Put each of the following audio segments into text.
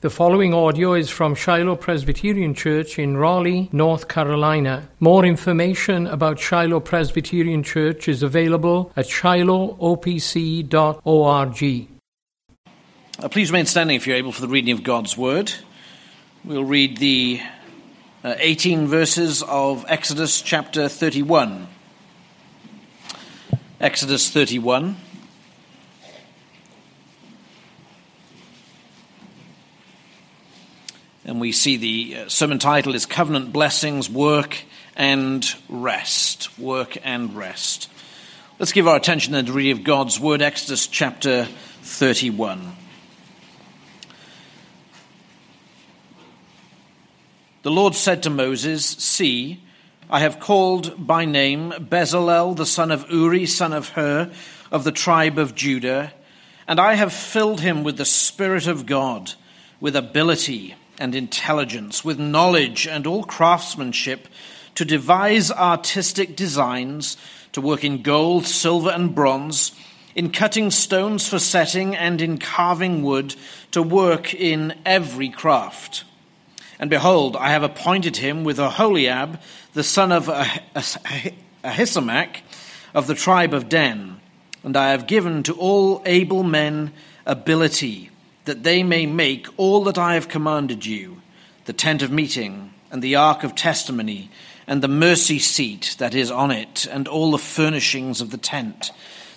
The following audio is from Shiloh Presbyterian Church in Raleigh, North Carolina. More information about Shiloh Presbyterian Church is available at shilohopc.org. Uh, please remain standing if you're able for the reading of God's Word. We'll read the uh, 18 verses of Exodus chapter 31. Exodus 31. And we see the uh, sermon title is Covenant Blessings, Work and Rest. Work and Rest. Let's give our attention to the reading of God's Word, Exodus chapter 31. The Lord said to Moses, See, I have called by name Bezalel, the son of Uri, son of Hur, of the tribe of Judah, and I have filled him with the Spirit of God, with ability and intelligence, with knowledge and all craftsmanship, to devise artistic designs, to work in gold, silver, and bronze, in cutting stones for setting, and in carving wood, to work in every craft. And behold, I have appointed him with Aholiab, the son of Ahisamach, of the tribe of Dan, and I have given to all able men ability that they may make all that I have commanded you the tent of meeting, and the ark of testimony, and the mercy seat that is on it, and all the furnishings of the tent,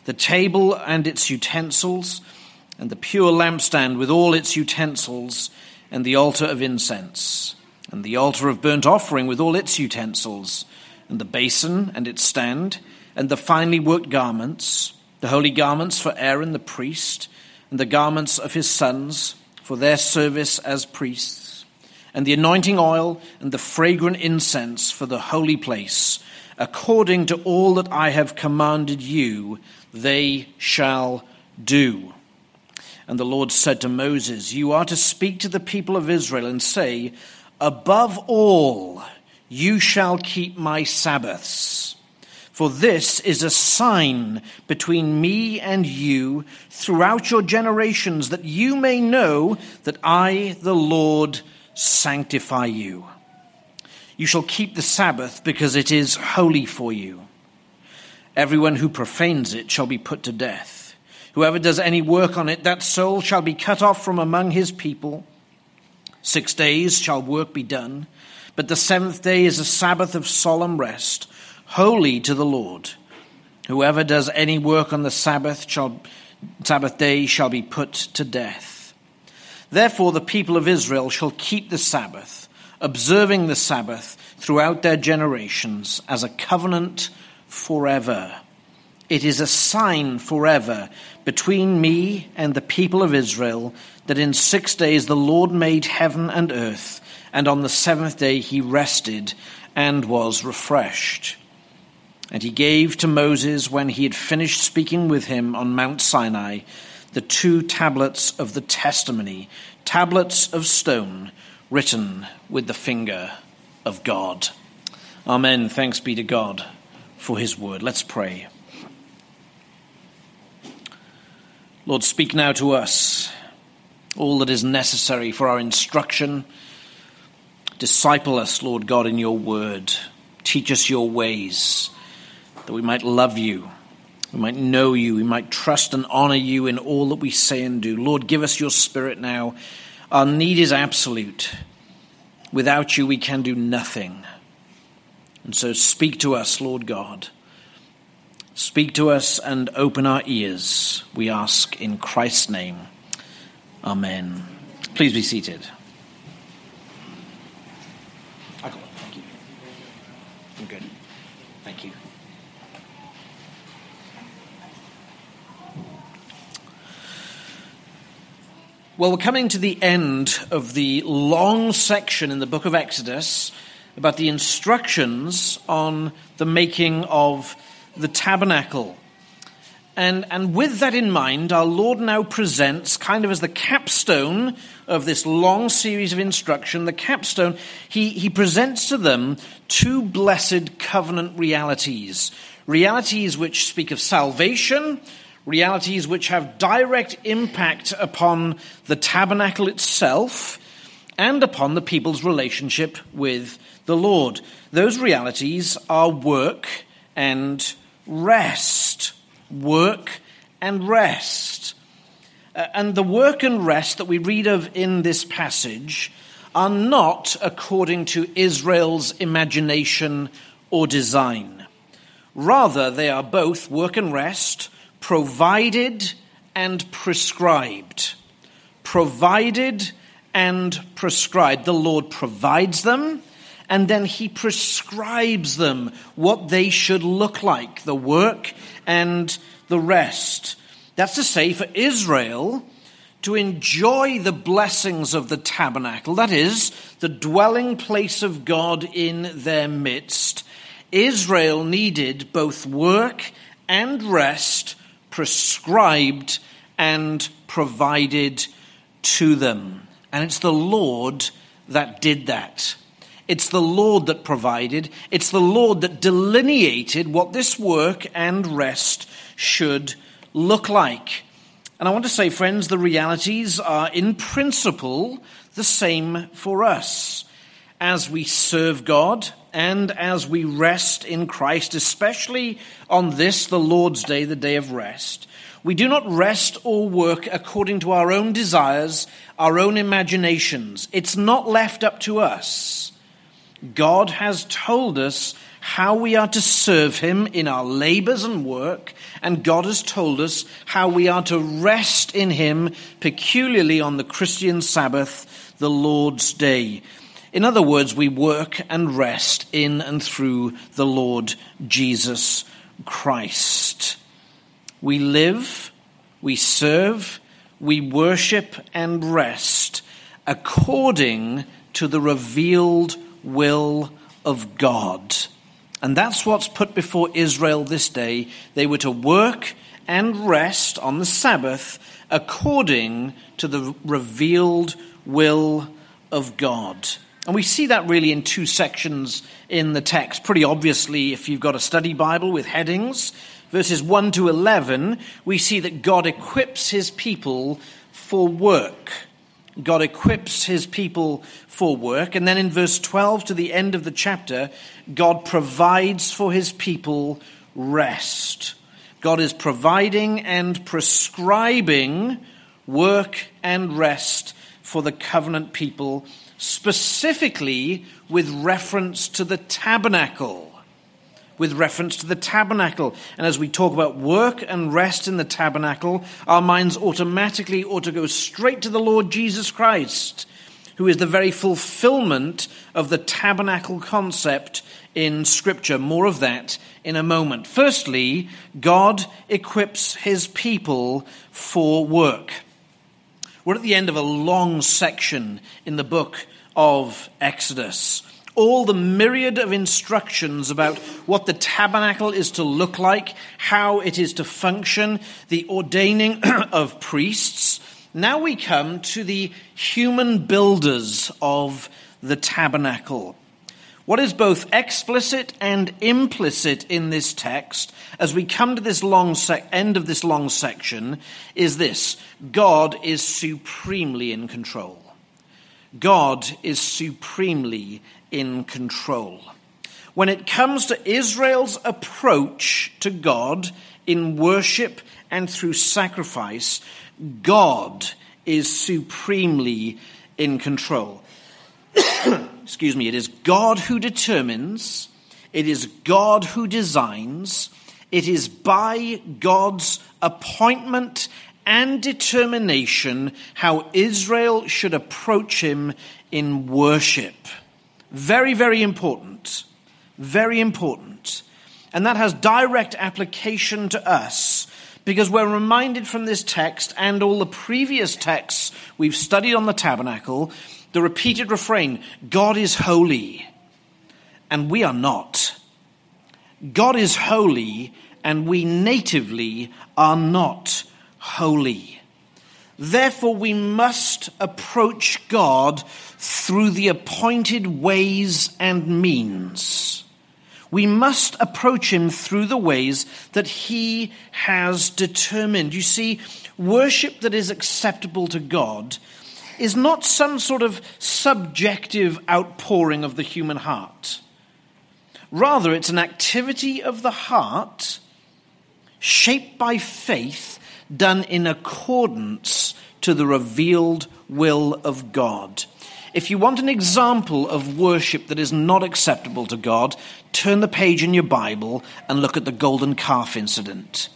the table and its utensils, and the pure lampstand with all its utensils, and the altar of incense, and the altar of burnt offering with all its utensils, and the basin and its stand, and the finely worked garments, the holy garments for Aaron the priest, and the garments of his sons for their service as priests, and the anointing oil and the fragrant incense for the holy place, according to all that I have commanded you, they shall do. And the Lord said to Moses, You are to speak to the people of Israel and say, Above all, you shall keep my Sabbaths for this is a sign between me and you throughout your generations, that you may know that I, the Lord, sanctify you. You shall keep the Sabbath because it is holy for you. Everyone who profanes it shall be put to death. Whoever does any work on it, that soul shall be cut off from among his people. Six days shall work be done, but the seventh day is a Sabbath of solemn rest holy to the Lord. Whoever does any work on the Sabbath shall, Sabbath day shall be put to death. Therefore, the people of Israel shall keep the Sabbath, observing the Sabbath throughout their generations as a covenant forever. It is a sign forever between me and the people of Israel that in six days the Lord made heaven and earth, and on the seventh day he rested and was refreshed. And he gave to Moses, when he had finished speaking with him on Mount Sinai, the two tablets of the testimony, tablets of stone, written with the finger of God. Amen. Thanks be to God for his word. Let's pray. Lord, speak now to us all that is necessary for our instruction. Disciple us, Lord God, in your word. Teach us your ways that we might love you, we might know you, we might trust and honor you in all that we say and do. Lord, give us your spirit now. Our need is absolute. Without you, we can do nothing. And so speak to us, Lord God. Speak to us and open our ears, we ask in Christ's name. Amen. Please be seated. Thank you. I'm good. Thank you. Well, we're coming to the end of the long section in the book of Exodus about the instructions on the making of the tabernacle. And, and with that in mind, our Lord now presents, kind of as the capstone of this long series of instruction, the capstone, he, he presents to them two blessed covenant realities. Realities which speak of salvation, realities which have direct impact upon the tabernacle itself and upon the people's relationship with the Lord. Those realities are work and rest. Work and rest. Uh, and the work and rest that we read of in this passage are not according to Israel's imagination or design. Rather, they are both work and rest, provided and prescribed. Provided and prescribed. The Lord provides them, and then He prescribes them what they should look like the work and the rest. That's to say, for Israel to enjoy the blessings of the tabernacle, that is, the dwelling place of God in their midst, Israel needed both work and rest prescribed and provided to them. And it's the Lord that did that. It's the Lord that provided. It's the Lord that delineated what this work and rest should look like. And I want to say, friends, the realities are in principle the same for us. As we serve God and as we rest in Christ, especially on this, the Lord's Day, the day of rest, we do not rest or work according to our own desires, our own imaginations. It's not left up to us. God has told us how we are to serve Him in our labors and work, and God has told us how we are to rest in Him, peculiarly on the Christian Sabbath, the Lord's Day. In other words, we work and rest in and through the Lord Jesus Christ. We live, we serve, we worship and rest according to the revealed will of God. And that's what's put before Israel this day. They were to work and rest on the Sabbath according to the revealed will of God. And we see that really in two sections in the text. Pretty obviously, if you've got a study Bible with headings, verses 1 to 11, we see that God equips his people for work. God equips his people for work. And then in verse 12 to the end of the chapter, God provides for his people rest. God is providing and prescribing work and rest for the covenant people, specifically with reference to the tabernacle with reference to the tabernacle. And as we talk about work and rest in the tabernacle, our minds automatically ought to go straight to the Lord Jesus Christ, who is the very fulfillment of the tabernacle concept in Scripture. More of that in a moment. Firstly, God equips his people for work. We're at the end of a long section in the book of Exodus all the myriad of instructions about what the tabernacle is to look like, how it is to function, the ordaining of priests. Now we come to the human builders of the tabernacle. What is both explicit and implicit in this text, as we come to this long sec- end of this long section, is this God is supremely in control. God is supremely in control. When it comes to Israel's approach to God in worship and through sacrifice, God is supremely in control. Excuse me, it is God who determines, it is God who designs, it is by God's appointment and determination how Israel should approach him in worship. Very, very important. Very important. And that has direct application to us because we're reminded from this text and all the previous texts we've studied on the tabernacle the repeated refrain God is holy, and we are not. God is holy, and we natively are not holy. Therefore, we must approach God through the appointed ways and means. We must approach him through the ways that he has determined. You see, worship that is acceptable to God is not some sort of subjective outpouring of the human heart. Rather, it's an activity of the heart shaped by faith done in accordance to the revealed will of God. If you want an example of worship that is not acceptable to God, turn the page in your Bible and look at the golden calf incident.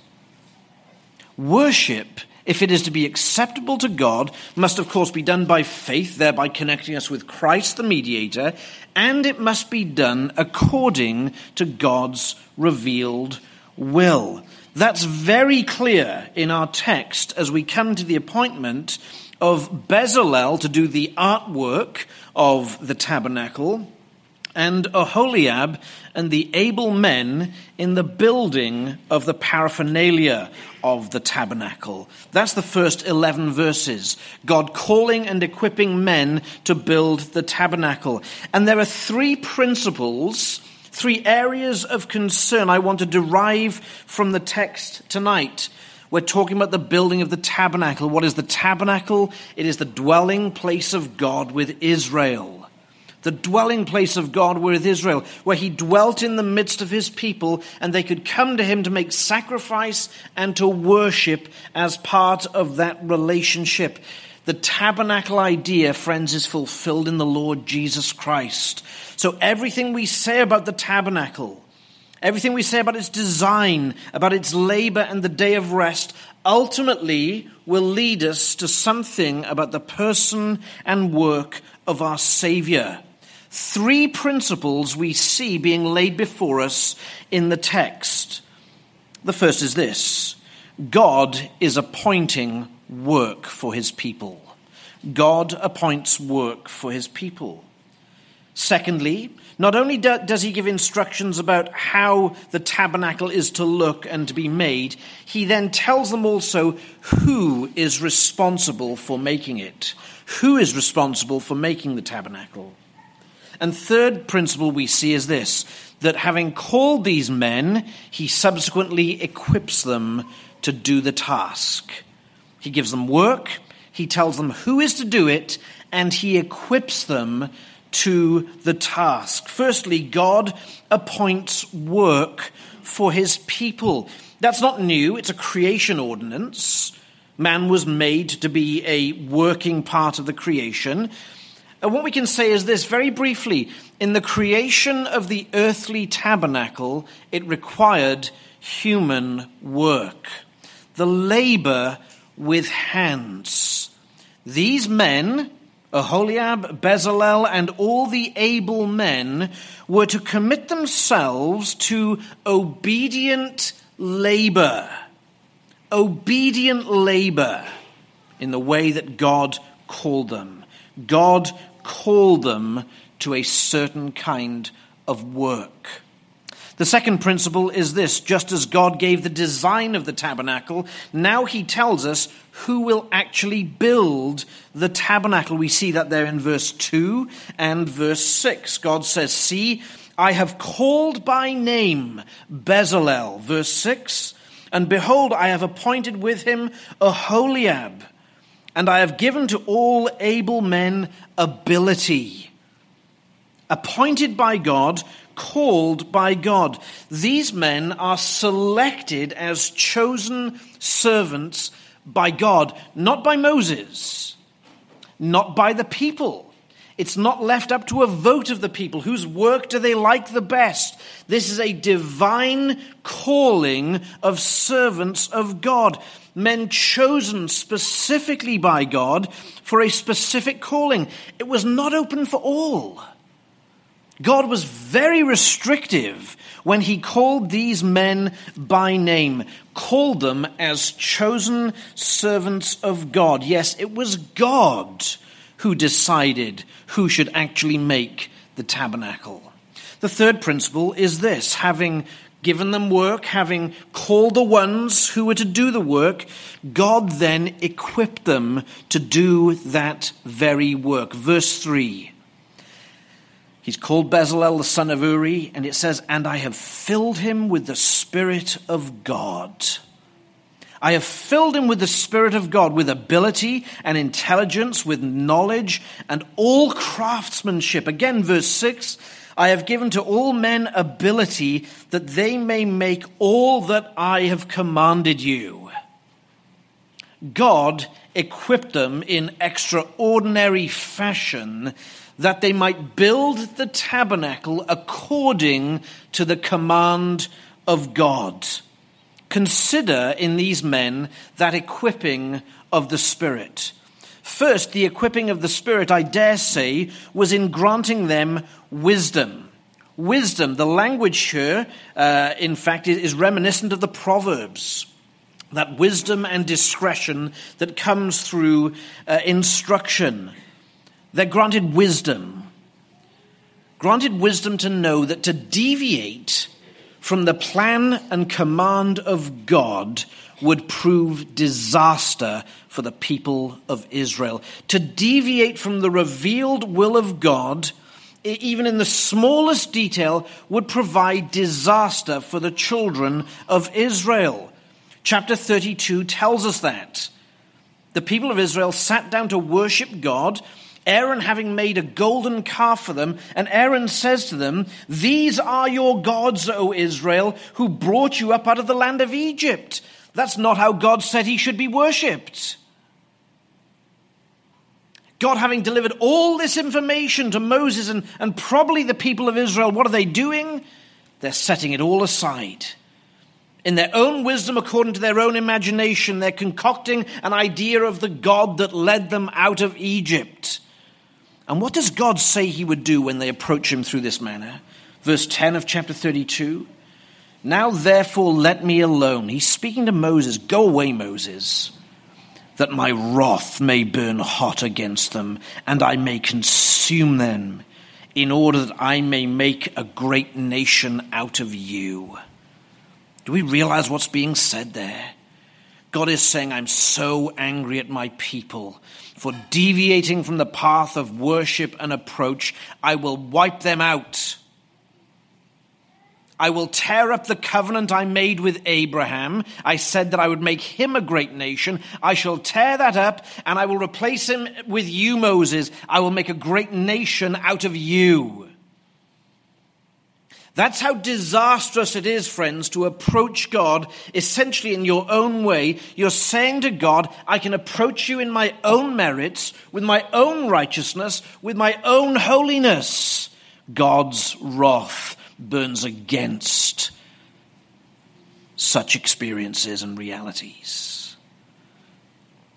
Worship, if it is to be acceptable to God, must of course be done by faith, thereby connecting us with Christ the mediator, and it must be done according to God's revealed will. That's very clear in our text as we come to the appointment of Bezalel to do the artwork of the tabernacle, and Aholiab and the able men in the building of the paraphernalia of the tabernacle. That's the first 11 verses. God calling and equipping men to build the tabernacle. And there are three principles, three areas of concern I want to derive from the text tonight. We're talking about the building of the tabernacle. What is the tabernacle? It is the dwelling place of God with Israel. The dwelling place of God with Israel, where he dwelt in the midst of his people, and they could come to him to make sacrifice and to worship as part of that relationship. The tabernacle idea, friends, is fulfilled in the Lord Jesus Christ. So everything we say about the tabernacle, Everything we say about its design, about its labor and the day of rest, ultimately will lead us to something about the person and work of our Savior. Three principles we see being laid before us in the text. The first is this God is appointing work for his people. God appoints work for his people. Secondly, not only does he give instructions about how the tabernacle is to look and to be made, he then tells them also who is responsible for making it. Who is responsible for making the tabernacle? And third principle we see is this that having called these men, he subsequently equips them to do the task. He gives them work, he tells them who is to do it, and he equips them to the task. Firstly, God appoints work for his people. That's not new, it's a creation ordinance. Man was made to be a working part of the creation. And what we can say is this very briefly in the creation of the earthly tabernacle, it required human work, the labor with hands. These men, Aholiab, Bezalel, and all the able men were to commit themselves to obedient labor. Obedient labor in the way that God called them. God called them to a certain kind of work. The second principle is this just as God gave the design of the tabernacle, now he tells us who will actually build the tabernacle. We see that there in verse 2 and verse 6. God says, See, I have called by name Bezalel, verse 6, and behold, I have appointed with him Aholiab, and I have given to all able men ability. Appointed by God called by God. These men are selected as chosen servants by God, not by Moses, not by the people. It's not left up to a vote of the people. Whose work do they like the best? This is a divine calling of servants of God, men chosen specifically by God for a specific calling. It was not open for all. God was very restrictive when he called these men by name, called them as chosen servants of God. Yes, it was God who decided who should actually make the tabernacle. The third principle is this having given them work, having called the ones who were to do the work, God then equipped them to do that very work. Verse 3 He's called Bezalel, the son of Uri, and it says, And I have filled him with the Spirit of God. I have filled him with the Spirit of God, with ability and intelligence, with knowledge and all craftsmanship. Again, verse 6 I have given to all men ability that they may make all that I have commanded you. God equipped them in extraordinary fashion that they might build the tabernacle according to the command of God. Consider in these men that equipping of the Spirit. First, the equipping of the Spirit, I dare say, was in granting them wisdom. Wisdom, the language here, uh, in fact, is reminiscent of the Proverbs. That wisdom and discretion that comes through uh, instruction. They're granted wisdom. Granted wisdom to know that to deviate from the plan and command of God would prove disaster for the people of Israel. To deviate from the revealed will of God, even in the smallest detail, would provide disaster for the children of Israel. Chapter 32 tells us that. The people of Israel sat down to worship God Aaron having made a golden calf for them, and Aaron says to them, These are your gods, O Israel, who brought you up out of the land of Egypt. That's not how God said he should be worshipped. God, having delivered all this information to Moses and, and probably the people of Israel, what are they doing? They're setting it all aside. In their own wisdom, according to their own imagination, they're concocting an idea of the God that led them out of Egypt. And what does God say he would do when they approach him through this manner? Verse 10 of chapter 32. Now therefore let me alone. He's speaking to Moses. Go away, Moses, that my wrath may burn hot against them, and I may consume them, in order that I may make a great nation out of you. Do we realize what's being said there? God is saying, I'm so angry at my people for deviating from the path of worship and approach. I will wipe them out. I will tear up the covenant I made with Abraham. I said that I would make him a great nation. I shall tear that up and I will replace him with you, Moses. I will make a great nation out of you. That's how disastrous it is, friends, to approach God essentially in your own way. You're saying to God, I can approach you in my own merits, with my own righteousness, with my own holiness. God's wrath burns against such experiences and realities.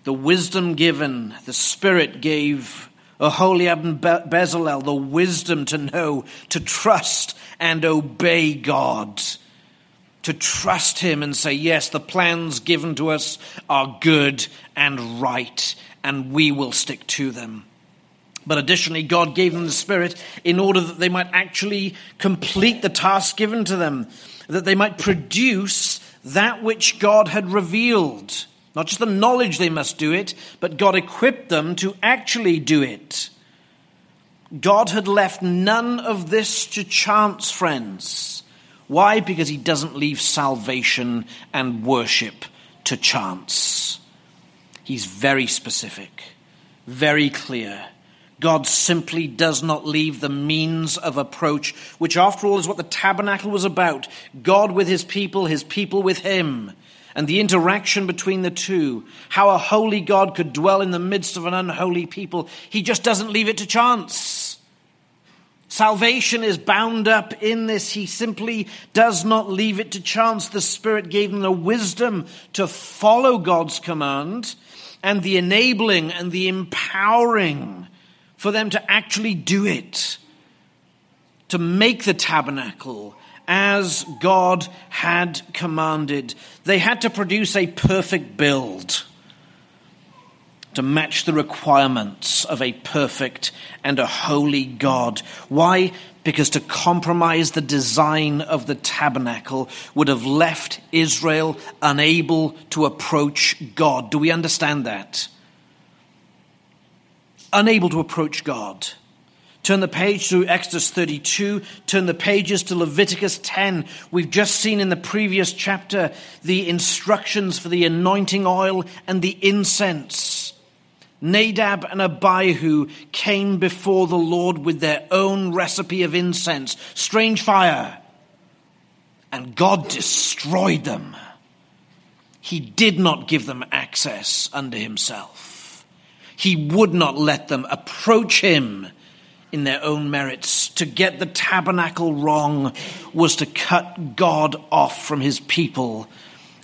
The wisdom given, the Spirit gave Aholiab and Bezalel the wisdom to know, to trust and obey God. To trust Him and say, yes, the plans given to us are good and right, and we will stick to them. But additionally, God gave them the Spirit in order that they might actually complete the task given to them, that they might produce that which God had revealed. Not just the knowledge they must do it, but God equipped them to actually do it. God had left none of this to chance, friends. Why? Because He doesn't leave salvation and worship to chance. He's very specific, very clear. God simply does not leave the means of approach, which after all is what the tabernacle was about God with His people, His people with Him and the interaction between the two, how a holy God could dwell in the midst of an unholy people, he just doesn't leave it to chance. Salvation is bound up in this. He simply does not leave it to chance. The Spirit gave them the wisdom to follow God's command and the enabling and the empowering for them to actually do it, to make the tabernacle as God had commanded. They had to produce a perfect build to match the requirements of a perfect and a holy God. Why? Because to compromise the design of the tabernacle would have left Israel unable to approach God. Do we understand that? Unable to approach God. Turn the page to Exodus 32. Turn the pages to Leviticus 10. We've just seen in the previous chapter the instructions for the anointing oil and the incense. Nadab and Abihu came before the Lord with their own recipe of incense, strange fire, and God destroyed them. He did not give them access unto himself. He would not let them approach him in their own merits. To get the tabernacle wrong was to cut God off from his people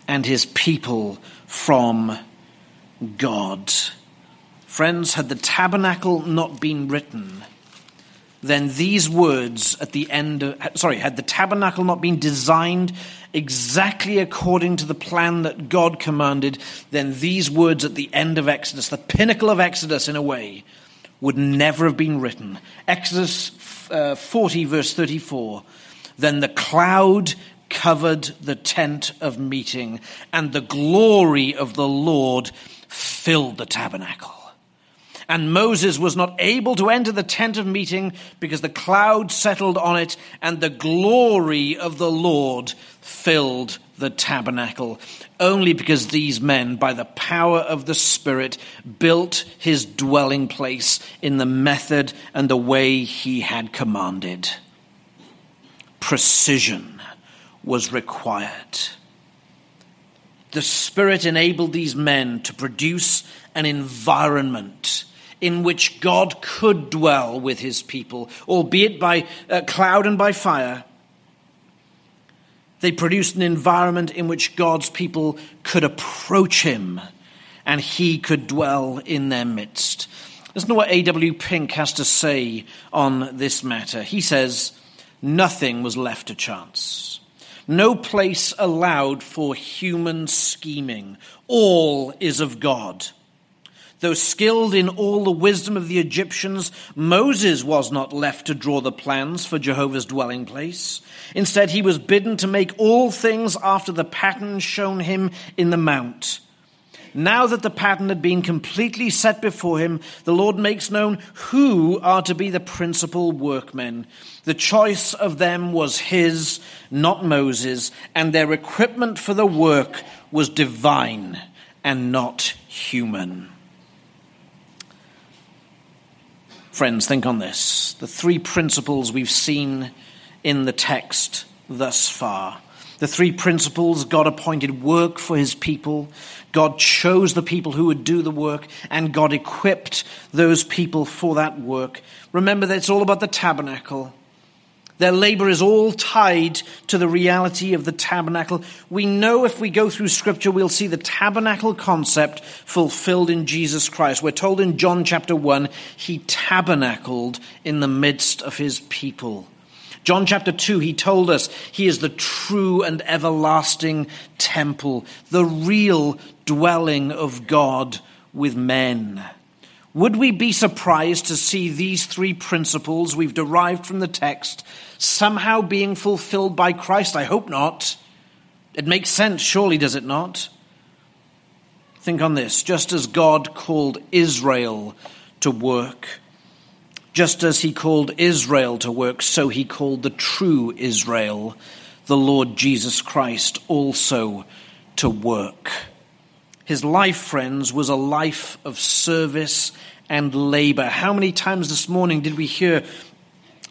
and his people from God. Friends, had the tabernacle not been written, then these words at the end of, sorry, had the tabernacle not been designed exactly according to the plan that God commanded, then these words at the end of Exodus, the pinnacle of Exodus in a way, would never have been written. Exodus uh, 40, verse 34. Then the cloud covered the tent of meeting, and the glory of the Lord filled the tabernacle. And Moses was not able to enter the tent of meeting because the cloud settled on it, and the glory of the Lord filled the tabernacle, only because these men, by the power of the Spirit, built his dwelling place in the method and the way he had commanded. Precision was required. The Spirit enabled these men to produce an environment in which God could dwell with his people, albeit by uh, cloud and by fire. They produced an environment in which God's people could approach him and he could dwell in their midst. Listen to what A.W. Pink has to say on this matter. He says, Nothing was left to chance. No place allowed for human scheming. All is of God. Though skilled in all the wisdom of the Egyptians, Moses was not left to draw the plans for Jehovah's dwelling place. Instead, he was bidden to make all things after the pattern shown him in the mount. Now that the pattern had been completely set before him, the Lord makes known who are to be the principal workmen. The choice of them was his, not Moses, and their equipment for the work was divine and not human. Friends, think on this. The three principles we've seen in the text thus far. The three principles God appointed work for his people, God chose the people who would do the work, and God equipped those people for that work. Remember that it's all about the tabernacle. Their labor is all tied to the reality of the tabernacle. We know if we go through scripture, we'll see the tabernacle concept fulfilled in Jesus Christ. We're told in John chapter 1, he tabernacled in the midst of his people. John chapter 2, he told us he is the true and everlasting temple, the real dwelling of God with men. Would we be surprised to see these three principles we've derived from the text somehow being fulfilled by Christ? I hope not. It makes sense, surely, does it not? Think on this. Just as God called Israel to work, just as he called Israel to work, so he called the true Israel, the Lord Jesus Christ, also to work. His life, friends, was a life of service and labor. How many times this morning did we hear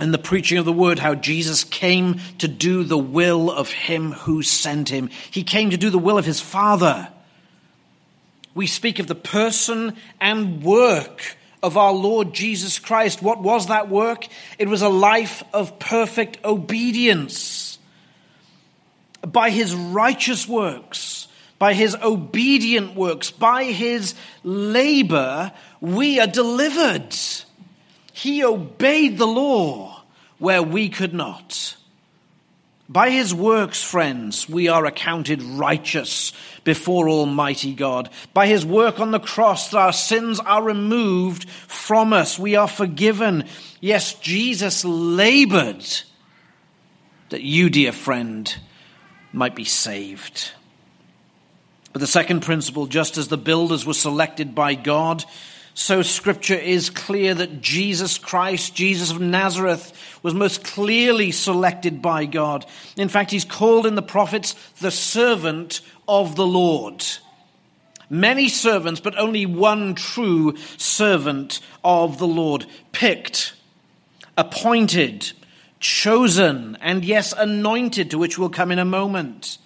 in the preaching of the word how Jesus came to do the will of him who sent him? He came to do the will of his Father. We speak of the person and work of our Lord Jesus Christ. What was that work? It was a life of perfect obedience. By his righteous works, by his obedient works, by his labor, we are delivered. He obeyed the law where we could not. By his works, friends, we are accounted righteous before Almighty God. By his work on the cross, our sins are removed from us. We are forgiven. Yes, Jesus labored that you, dear friend, might be saved. But the second principle, just as the builders were selected by God, So scripture is clear that Jesus Christ, Jesus of Nazareth, was most clearly selected by God. In fact, he's called in the prophets the servant of the Lord. Many servants, but only one true servant of the Lord. Picked, appointed, chosen, and yes, anointed, to which we'll come in a moment.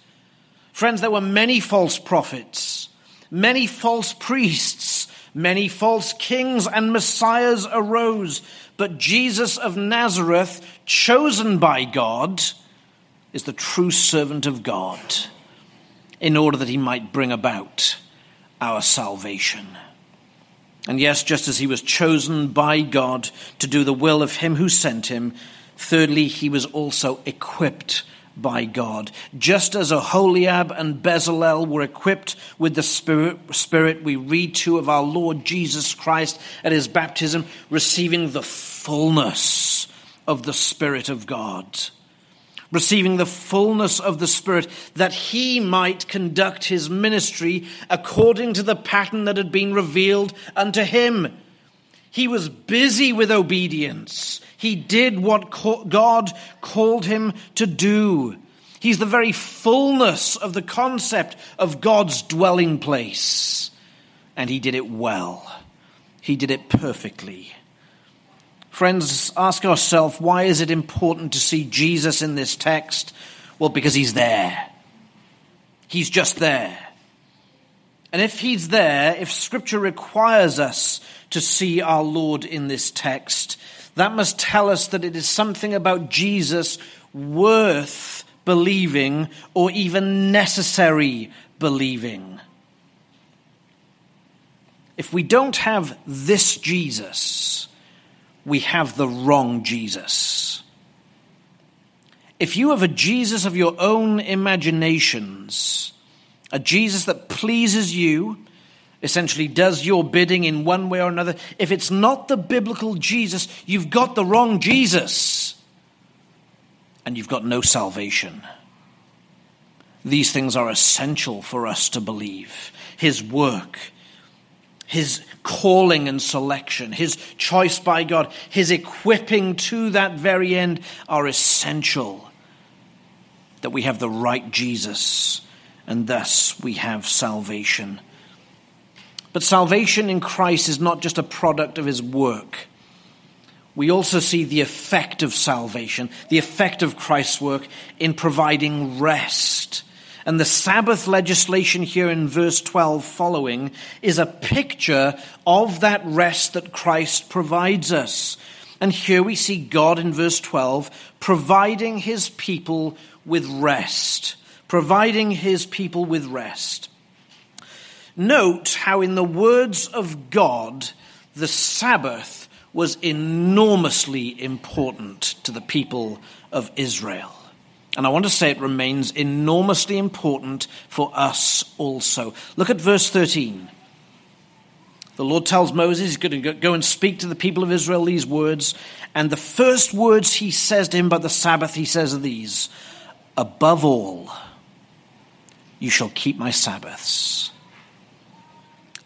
Friends, there were many false prophets, many false priests, Many false kings and messiahs arose, but Jesus of Nazareth, chosen by God, is the true servant of God in order that he might bring about our salvation. And yes, just as he was chosen by God to do the will of him who sent him, thirdly, he was also equipped by God. Just as Aholiab and Bezalel were equipped with the Spirit, Spirit, we read too of our Lord Jesus Christ at his baptism, receiving the fullness of the Spirit of God. Receiving the fullness of the Spirit that he might conduct his ministry according to the pattern that had been revealed unto him. He was busy with obedience. He did what God called him to do. He's the very fullness of the concept of God's dwelling place. And he did it well. He did it perfectly. Friends, ask ourselves why is it important to see Jesus in this text? Well, because he's there. He's just there. And if he's there, if scripture requires us to see our Lord in this text, that must tell us that it is something about Jesus worth believing or even necessary believing. If we don't have this Jesus, we have the wrong Jesus. If you have a Jesus of your own imaginations, a Jesus that pleases you, essentially does your bidding in one way or another, if it's not the biblical Jesus, you've got the wrong Jesus. And you've got no salvation. These things are essential for us to believe. His work, his calling and selection, his choice by God, his equipping to that very end are essential. That we have the right Jesus, and thus we have salvation. But salvation in Christ is not just a product of his work. We also see the effect of salvation, the effect of Christ's work in providing rest. And the Sabbath legislation here in verse 12 following is a picture of that rest that Christ provides us. And here we see God in verse 12 providing his people with rest, providing his people with rest. Note how, in the words of God, the Sabbath was enormously important to the people of Israel. And I want to say it remains enormously important for us also. Look at verse 13. The Lord tells Moses he's going to go and speak to the people of Israel these words. And the first words he says to him about the Sabbath, he says are these Above all, you shall keep my Sabbaths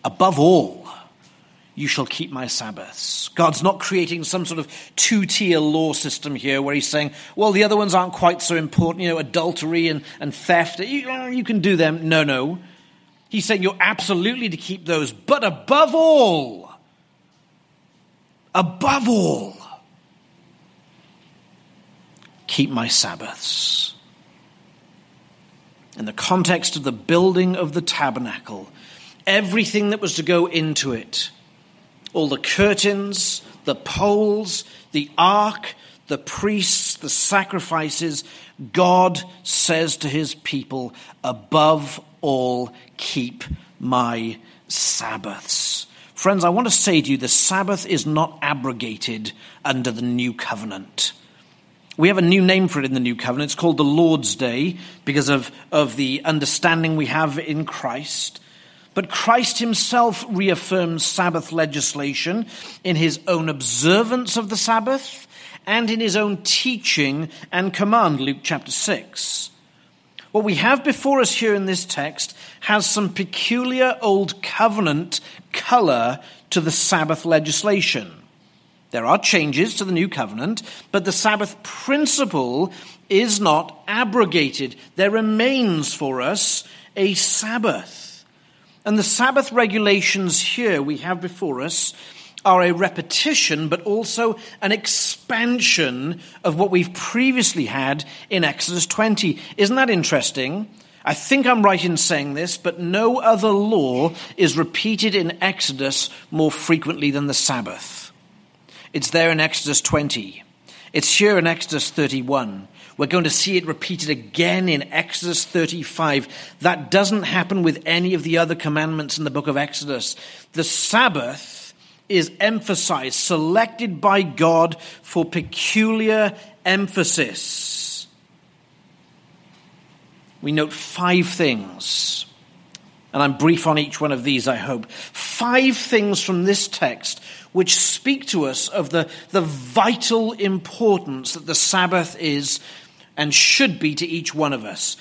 Above all, you shall keep my Sabbaths. God's not creating some sort of two tier law system here where he's saying, well, the other ones aren't quite so important, you know, adultery and, and theft. You, you can do them. No, no. He's saying you're absolutely to keep those, but above all, above all, keep my Sabbaths. In the context of the building of the tabernacle, everything that was to go into it all the curtains, the poles, the ark, the priests, the sacrifices, God says to his people, above all, keep my Sabbaths. Friends, I want to say to you the Sabbath is not abrogated under the new covenant. We have a new name for it in the new covenant. It's called the Lord's Day because of, of the understanding we have in Christ. But Christ himself reaffirms Sabbath legislation in his own observance of the Sabbath and in his own teaching and command, Luke chapter 6. What we have before us here in this text has some peculiar Old Covenant color to the Sabbath legislation. There are changes to the new covenant, but the Sabbath principle is not abrogated. There remains for us a Sabbath. And the Sabbath regulations here we have before us are a repetition, but also an expansion of what we've previously had in Exodus 20. Isn't that interesting? I think I'm right in saying this, but no other law is repeated in Exodus more frequently than the Sabbath. It's there in Exodus 20. It's here in Exodus 31. We're going to see it repeated again in Exodus 35. That doesn't happen with any of the other commandments in the book of Exodus. The Sabbath is emphasized, selected by God for peculiar emphasis. We note five things, and I'm brief on each one of these, I hope. Five things from this text which speak to us of the, the vital importance that the Sabbath is and should be to each one of us.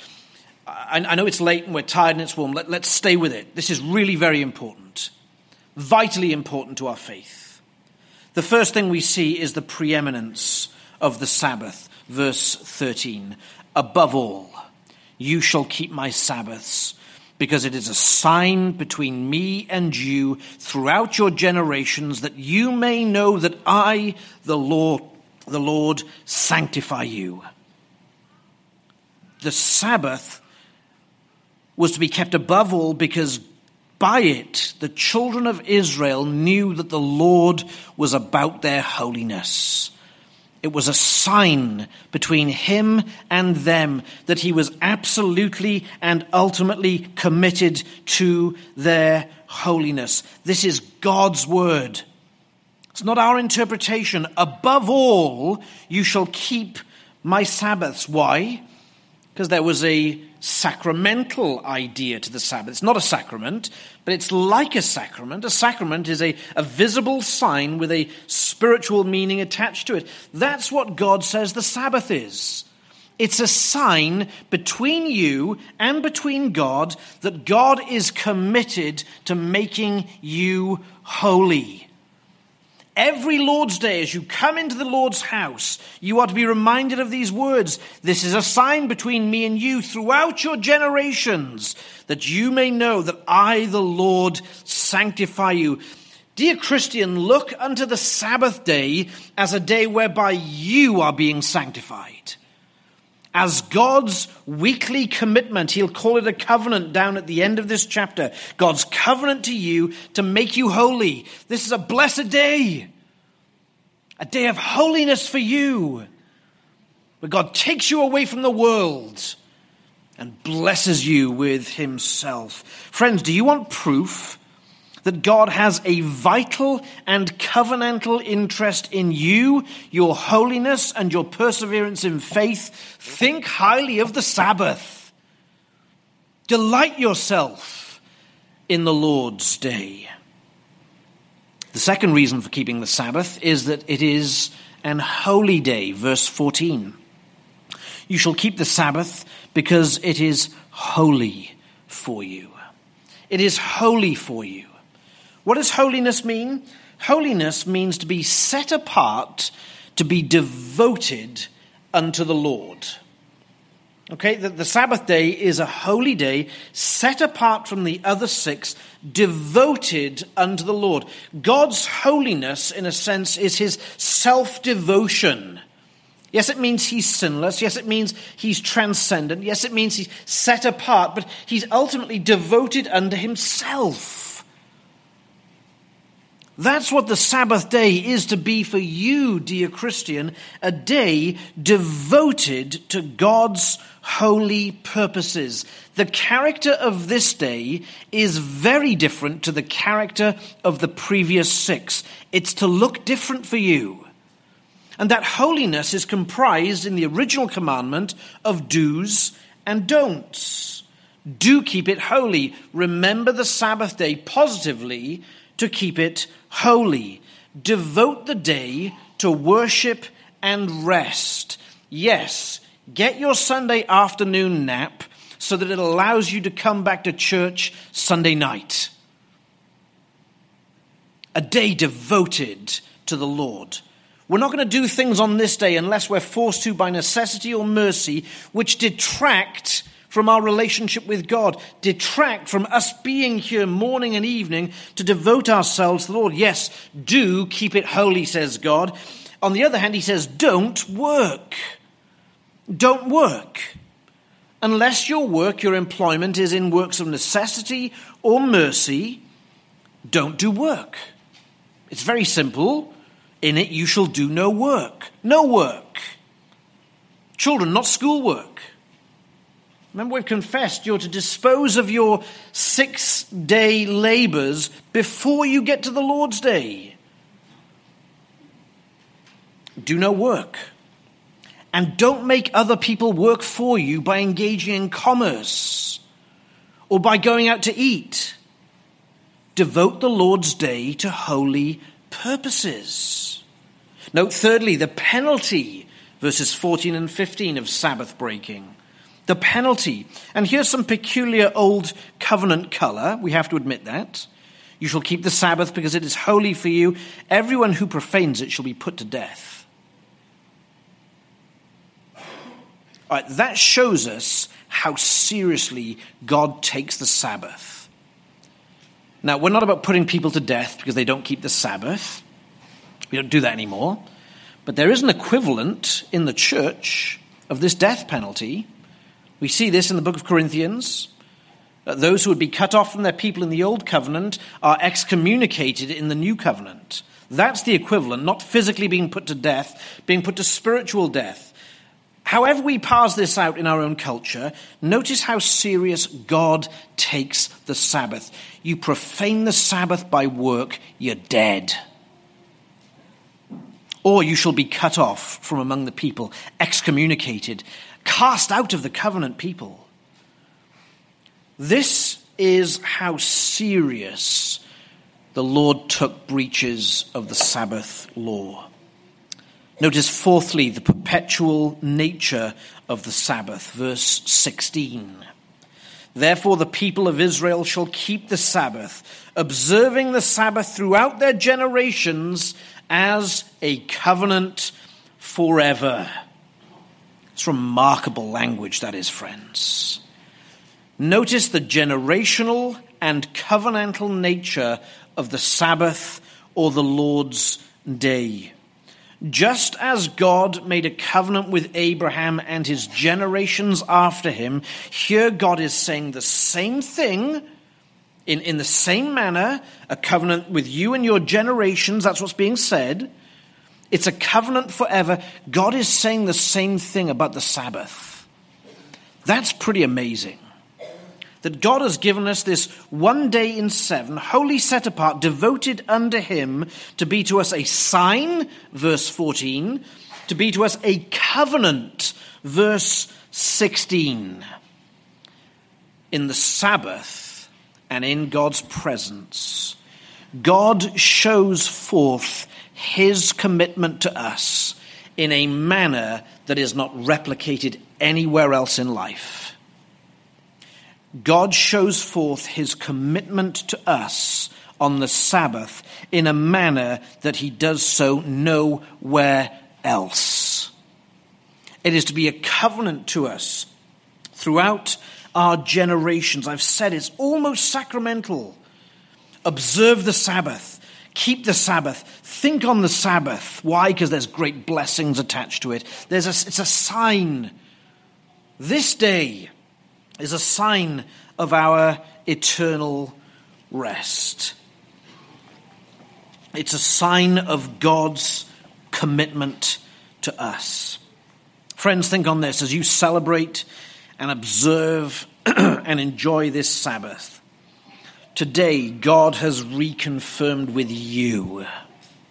I, I know it's late and we're tired and it's warm. Let, let's stay with it. This is really very important, vitally important to our faith. The first thing we see is the preeminence of the Sabbath, verse 13. Above all, you shall keep my Sabbaths because it is a sign between me and you throughout your generations that you may know that I, the Lord, the Lord, sanctify you the Sabbath was to be kept above all because by it the children of Israel knew that the Lord was about their holiness. It was a sign between him and them that he was absolutely and ultimately committed to their holiness. This is God's word. It's not our interpretation. Above all, you shall keep my Sabbaths. Why? Because there was a sacramental idea to the Sabbath. It's not a sacrament, but it's like a sacrament. A sacrament is a, a visible sign with a spiritual meaning attached to it. That's what God says the Sabbath is. It's a sign between you and between God that God is committed to making you holy. Every Lord's Day, as you come into the Lord's house, you are to be reminded of these words. This is a sign between me and you throughout your generations, that you may know that I, the Lord, sanctify you. Dear Christian, look unto the Sabbath day as a day whereby you are being sanctified. As God's weekly commitment, he'll call it a covenant down at the end of this chapter. God's covenant to you to make you holy. This is a blessed day, a day of holiness for you, where God takes you away from the world and blesses you with himself. Friends, do you want proof that God has a vital and covenantal interest in you, your holiness, and your perseverance in faith, think highly of the Sabbath. Delight yourself in the Lord's day. The second reason for keeping the Sabbath is that it is an holy day, verse 14. You shall keep the Sabbath because it is holy for you. It is holy for you. What does holiness mean? Holiness means to be set apart, to be devoted unto the Lord. Okay, the, the, Sabbath day is a holy day set apart from the other six, devoted unto the Lord. God's holiness, in a sense, is his self devotion. Yes, it means he's sinless. Yes, it means he's transcendent. Yes, it means he's set apart, but he's ultimately devoted unto himself. That's what the Sabbath day is to be for you, dear Christian, a day devoted to God's holy purposes. The character of this day is very different to the character of the previous six. It's to look different for you. And that holiness is comprised in the original commandment of do's and don'ts. Do keep it holy. Remember the Sabbath day positively to keep it holy. Devote the day to worship and rest. Yes, get your Sunday afternoon nap so that it allows you to come back to church Sunday night. a day devoted to the Lord. We're not going to do things on this day unless we're forced to by necessity or mercy, which detract from our relationship with God, detract from us being here morning and evening to devote ourselves to the Lord. Yes, do keep it holy, says God. On the other hand, He says, don't work. Don't work. Unless your work, your employment is in works of necessity or mercy, don't do work. It's very simple. In it, you shall do no work. No work. Children, not schoolwork. Remember, we've confessed you're to dispose of your six day labors before you get to the Lord's day. Do no work. And don't make other people work for you by engaging in commerce or by going out to eat. Devote the Lord's day to holy purposes. Note, thirdly, the penalty, verses 14 and 15 of Sabbath breaking. The penalty. And here's some peculiar old covenant color. We have to admit that. You shall keep the Sabbath because it is holy for you. Everyone who profanes it shall be put to death. All right, that shows us how seriously God takes the Sabbath. Now, we're not about putting people to death because they don't keep the Sabbath. We don't do that anymore. But there is an equivalent in the church of this death penalty. We see this in the book of Corinthians. Those who would be cut off from their people in the old covenant are excommunicated in the new covenant. That's the equivalent, not physically being put to death, being put to spiritual death. However, we parse this out in our own culture, notice how serious God takes the Sabbath. You profane the Sabbath by work, you're dead. Or you shall be cut off from among the people, excommunicated, cast out of the covenant people. This is how serious the Lord took breaches of the Sabbath law. Notice, fourthly, the perpetual nature of the Sabbath, verse 16. Therefore, the people of Israel shall keep the Sabbath, observing the Sabbath throughout their generations as a covenant forever. It's remarkable language, that is, friends. Notice the generational and covenantal nature of the Sabbath or the Lord's day. Just as God made a covenant with Abraham and his generations after him, here God is saying the same thing in, in the same manner, a covenant with you and your generations. That's what's being said. It's a covenant forever. God is saying the same thing about the Sabbath. That's pretty amazing that God has given us this one day in seven, wholly set apart, devoted unto Him, to be to us a sign, verse 14, to be to us a covenant, verse 16. In the Sabbath and in God's presence, God shows forth His commitment to us in a manner that is not replicated anywhere else in life. God shows forth his commitment to us on the Sabbath in a manner that he does so nowhere else. It is to be a covenant to us throughout our generations. I've said it's almost sacramental. Observe the Sabbath. Keep the Sabbath. Think on the Sabbath. Why? Because there's great blessings attached to it. There's a, it's a sign. This day, is a sign of our eternal rest. It's a sign of God's commitment to us. Friends, think on this as you celebrate and observe and enjoy this Sabbath. Today, God has reconfirmed with you,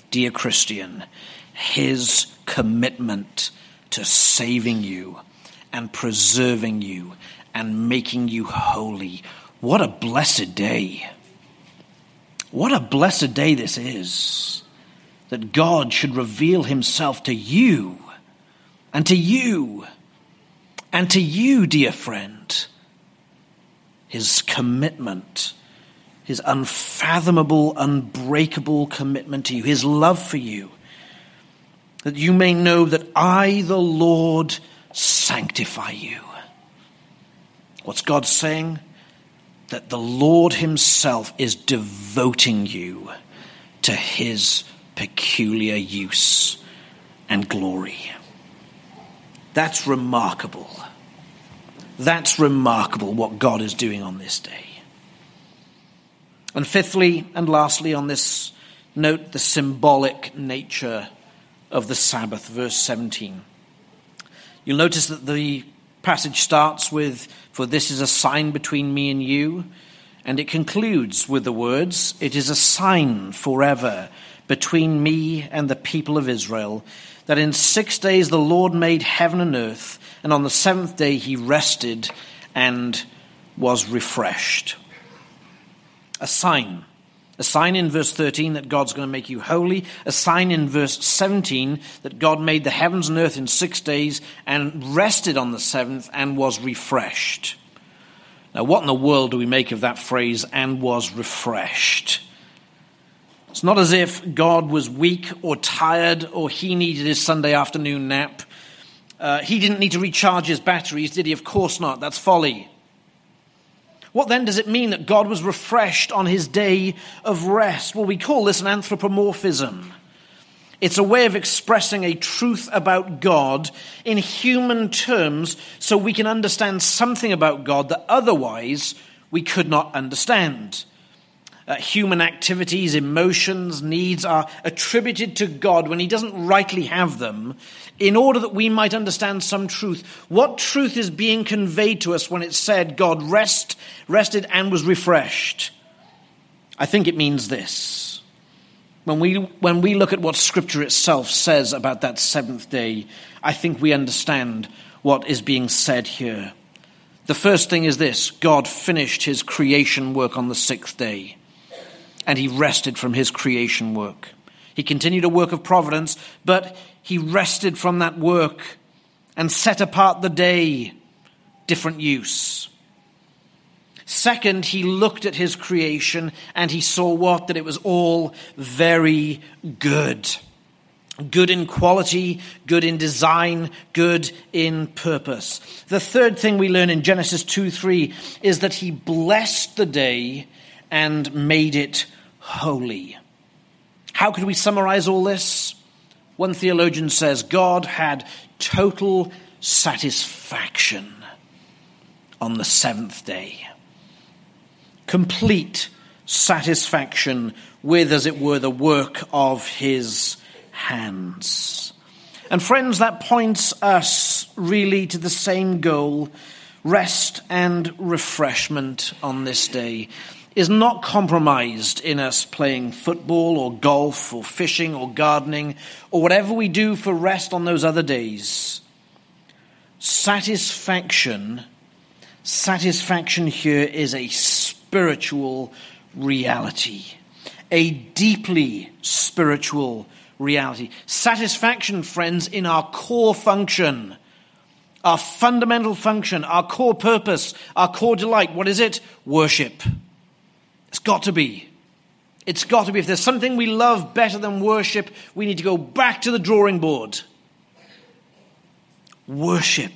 dear Christian, his commitment to saving you and preserving you and making you holy. What a blessed day! What a blessed day this is that God should reveal himself to you and to you and to you, dear friend. His commitment, his unfathomable, unbreakable commitment to you, his love for you, that you may know that I, the Lord, sanctify you. What's God saying? That the Lord Himself is devoting you to His peculiar use and glory. That's remarkable. That's remarkable what God is doing on this day. And fifthly and lastly, on this note, the symbolic nature of the Sabbath, verse 17. You'll notice that the passage starts with, For this is a sign between me and you, and it concludes with the words, It is a sign forever between me and the people of Israel, that in six days the Lord made heaven and earth, and on the seventh day he rested and was refreshed. A sign. A sign in verse 13 that God's going to make you holy. A sign in verse 17 that God made the heavens and earth in six days and rested on the seventh and was refreshed. Now, what in the world do we make of that phrase, and was refreshed? It's not as if God was weak or tired or he needed his Sunday afternoon nap. Uh, he didn't need to recharge his batteries, did he? Of course not. That's folly. What then does it mean that God was refreshed on his day of rest? Well, we call this an anthropomorphism. It's a way of expressing a truth about God in human terms so we can understand something about God that otherwise we could not understand uh, human activities, emotions, needs are attributed to God when He doesn't rightly have them, in order that we might understand some truth. What truth is being conveyed to us when it said God rest, rested and was refreshed? I think it means this. When we, when we look at what Scripture itself says about that seventh day, I think we understand what is being said here. The first thing is this God finished his creation work on the sixth day and he rested from his creation work. He continued a work of providence, but he rested from that work and set apart the day. Different use. Second, he looked at his creation and he saw what? That it was all very good. Good in quality, good in design, good in purpose. The third thing we learn in Genesis 2 3 is that he blessed the day and made it holy. How could we summarize all this? One theologian says God had total satisfaction on the seventh day. Complete satisfaction with, as it were, the work of his hands. And friends, that points us really to the same goal rest and refreshment on this day is not compromised in us playing football or golf or fishing or gardening or whatever we do for rest on those other days. Satisfaction, satisfaction here is a spiritual reality, a deeply spiritual reality. Satisfaction, friends, in our core function our fundamental function, our core purpose, our core delight. What is it? Worship. It's got to be. It's got to be. If there's something we love better than worship, we need to go back to the drawing board. Worship.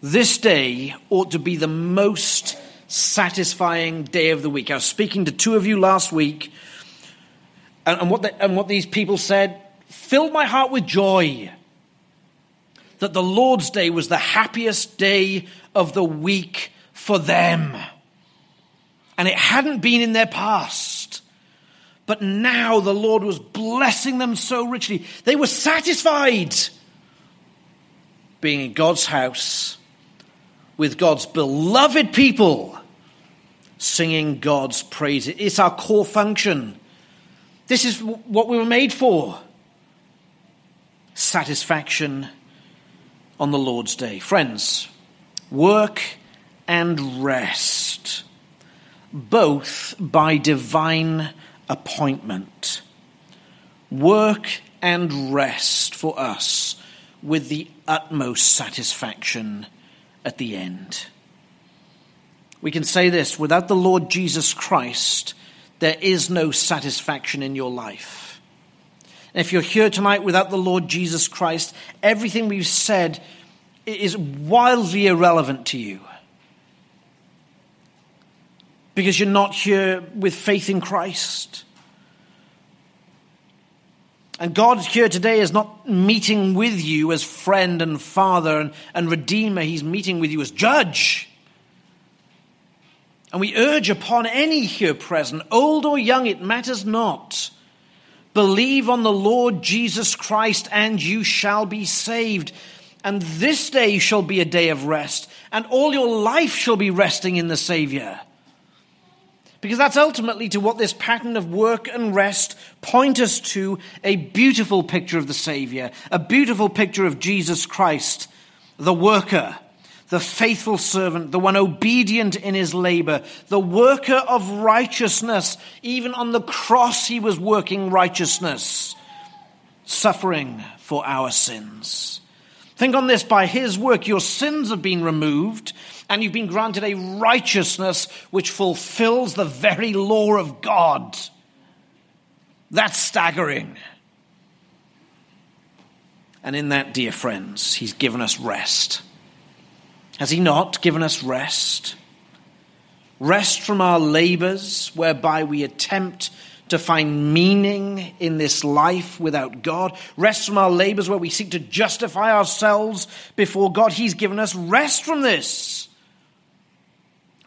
This day ought to be the most satisfying day of the week. I was speaking to two of you last week, and, and what, the, and what these people said filled my heart with joy that the Lord's Day was the happiest day of the week for them and it hadn't been in their past. But now the Lord was blessing them so richly. They were satisfied being in God's house with God's beloved people singing God's praise. It's our core function. This is what we were made for satisfaction on the Lord's day. Friends, work and rest both by divine appointment. Work and rest for us with the utmost satisfaction at the end. we can say this without the Lord Jesus Christ, there is no satisfaction in your life. And if you're here tonight without the Lord Jesus Christ, everything we've said is wildly irrelevant to you. Because you're not here with faith in Christ. And God here today is not meeting with you as friend and father and, and redeemer. He's meeting with you as judge. And we urge upon any here present, old or young, it matters not. Believe on the Lord Jesus Christ and you shall be saved. And this day shall be a day of rest, and all your life shall be resting in the Savior. Because that's ultimately to what this pattern of work and rest point us to a beautiful picture of the Savior, a beautiful picture of Jesus Christ, the worker the faithful servant, the one obedient in his labor, the worker of righteousness. Even on the cross, he was working righteousness, suffering for our sins. Think on this by his work, your sins have been removed, and you've been granted a righteousness which fulfills the very law of God. That's staggering. And in that, dear friends, he's given us rest. Has He not given us rest? Rest from our labors, whereby we attempt to find meaning in this life without God. Rest from our labors, where we seek to justify ourselves before God. He's given us rest from this.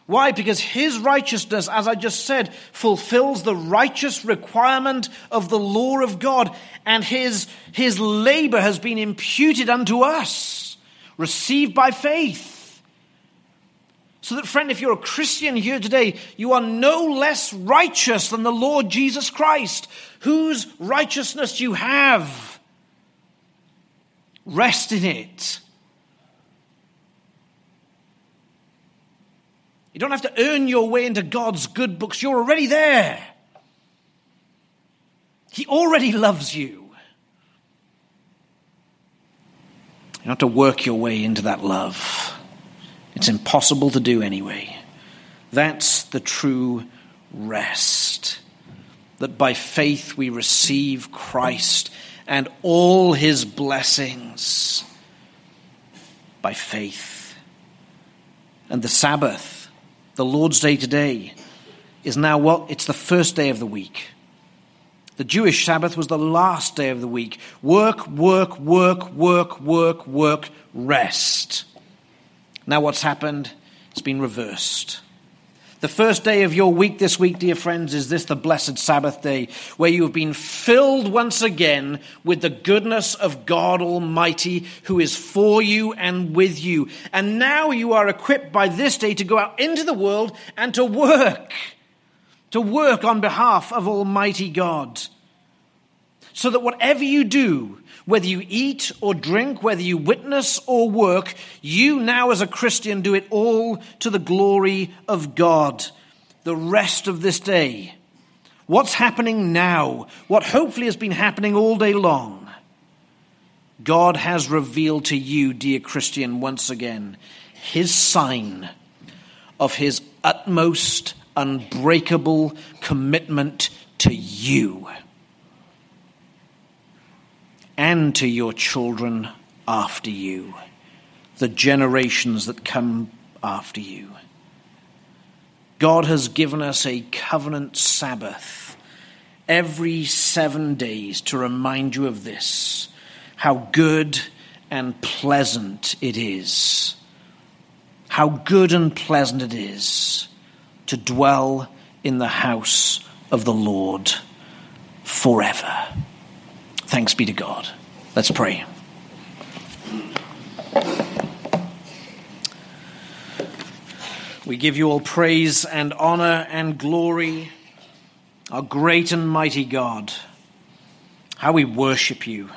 Why? Because His righteousness, as I just said, fulfills the righteous requirement of the law of God, and His, his labor has been imputed unto us, received by faith. So that, friend, if you're a Christian here today, you are no less righteous than the Lord Jesus Christ, whose righteousness you have. Rest in it. You don't have to earn your way into God's good books, you're already there. He already loves you. You don't have to work your way into that love. It's impossible to do anyway. That's the true rest. That by faith we receive Christ and all his blessings by faith. And the Sabbath, the Lord's Day today, is now what? It's the first day of the week. The Jewish Sabbath was the last day of the week. Work, work, work, work, work, work, rest. Now, what's happened? It's been reversed. The first day of your week this week, dear friends, is this the blessed Sabbath day, where you have been filled once again with the goodness of God Almighty, who is for you and with you. And now you are equipped by this day to go out into the world and to work, to work on behalf of Almighty God. So that whatever you do, whether you eat or drink, whether you witness or work, you now as a Christian do it all to the glory of God. The rest of this day. What's happening now? What hopefully has been happening all day long? God has revealed to you, dear Christian, once again, his sign of his utmost unbreakable commitment to you and to your children after you, the generations that come after you. God has given us a covenant Sabbath every seven days to remind you of this, how good and pleasant it is. How good and pleasant it is to dwell in the house of the Lord forever. Thanks be to God. Let's pray. We give you all praise and honor and glory, our great and mighty God. How we worship you.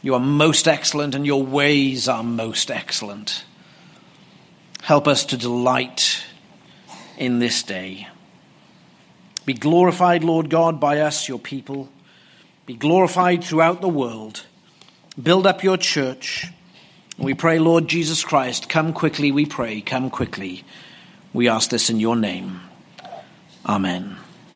You are most excellent, and your ways are most excellent. Help us to delight in this day. Be glorified, Lord God, by us, your people be glorified throughout the world. Build up your church. We pray, Lord Jesus Christ, come quickly, we pray, come quickly. We ask this in your name. Amen.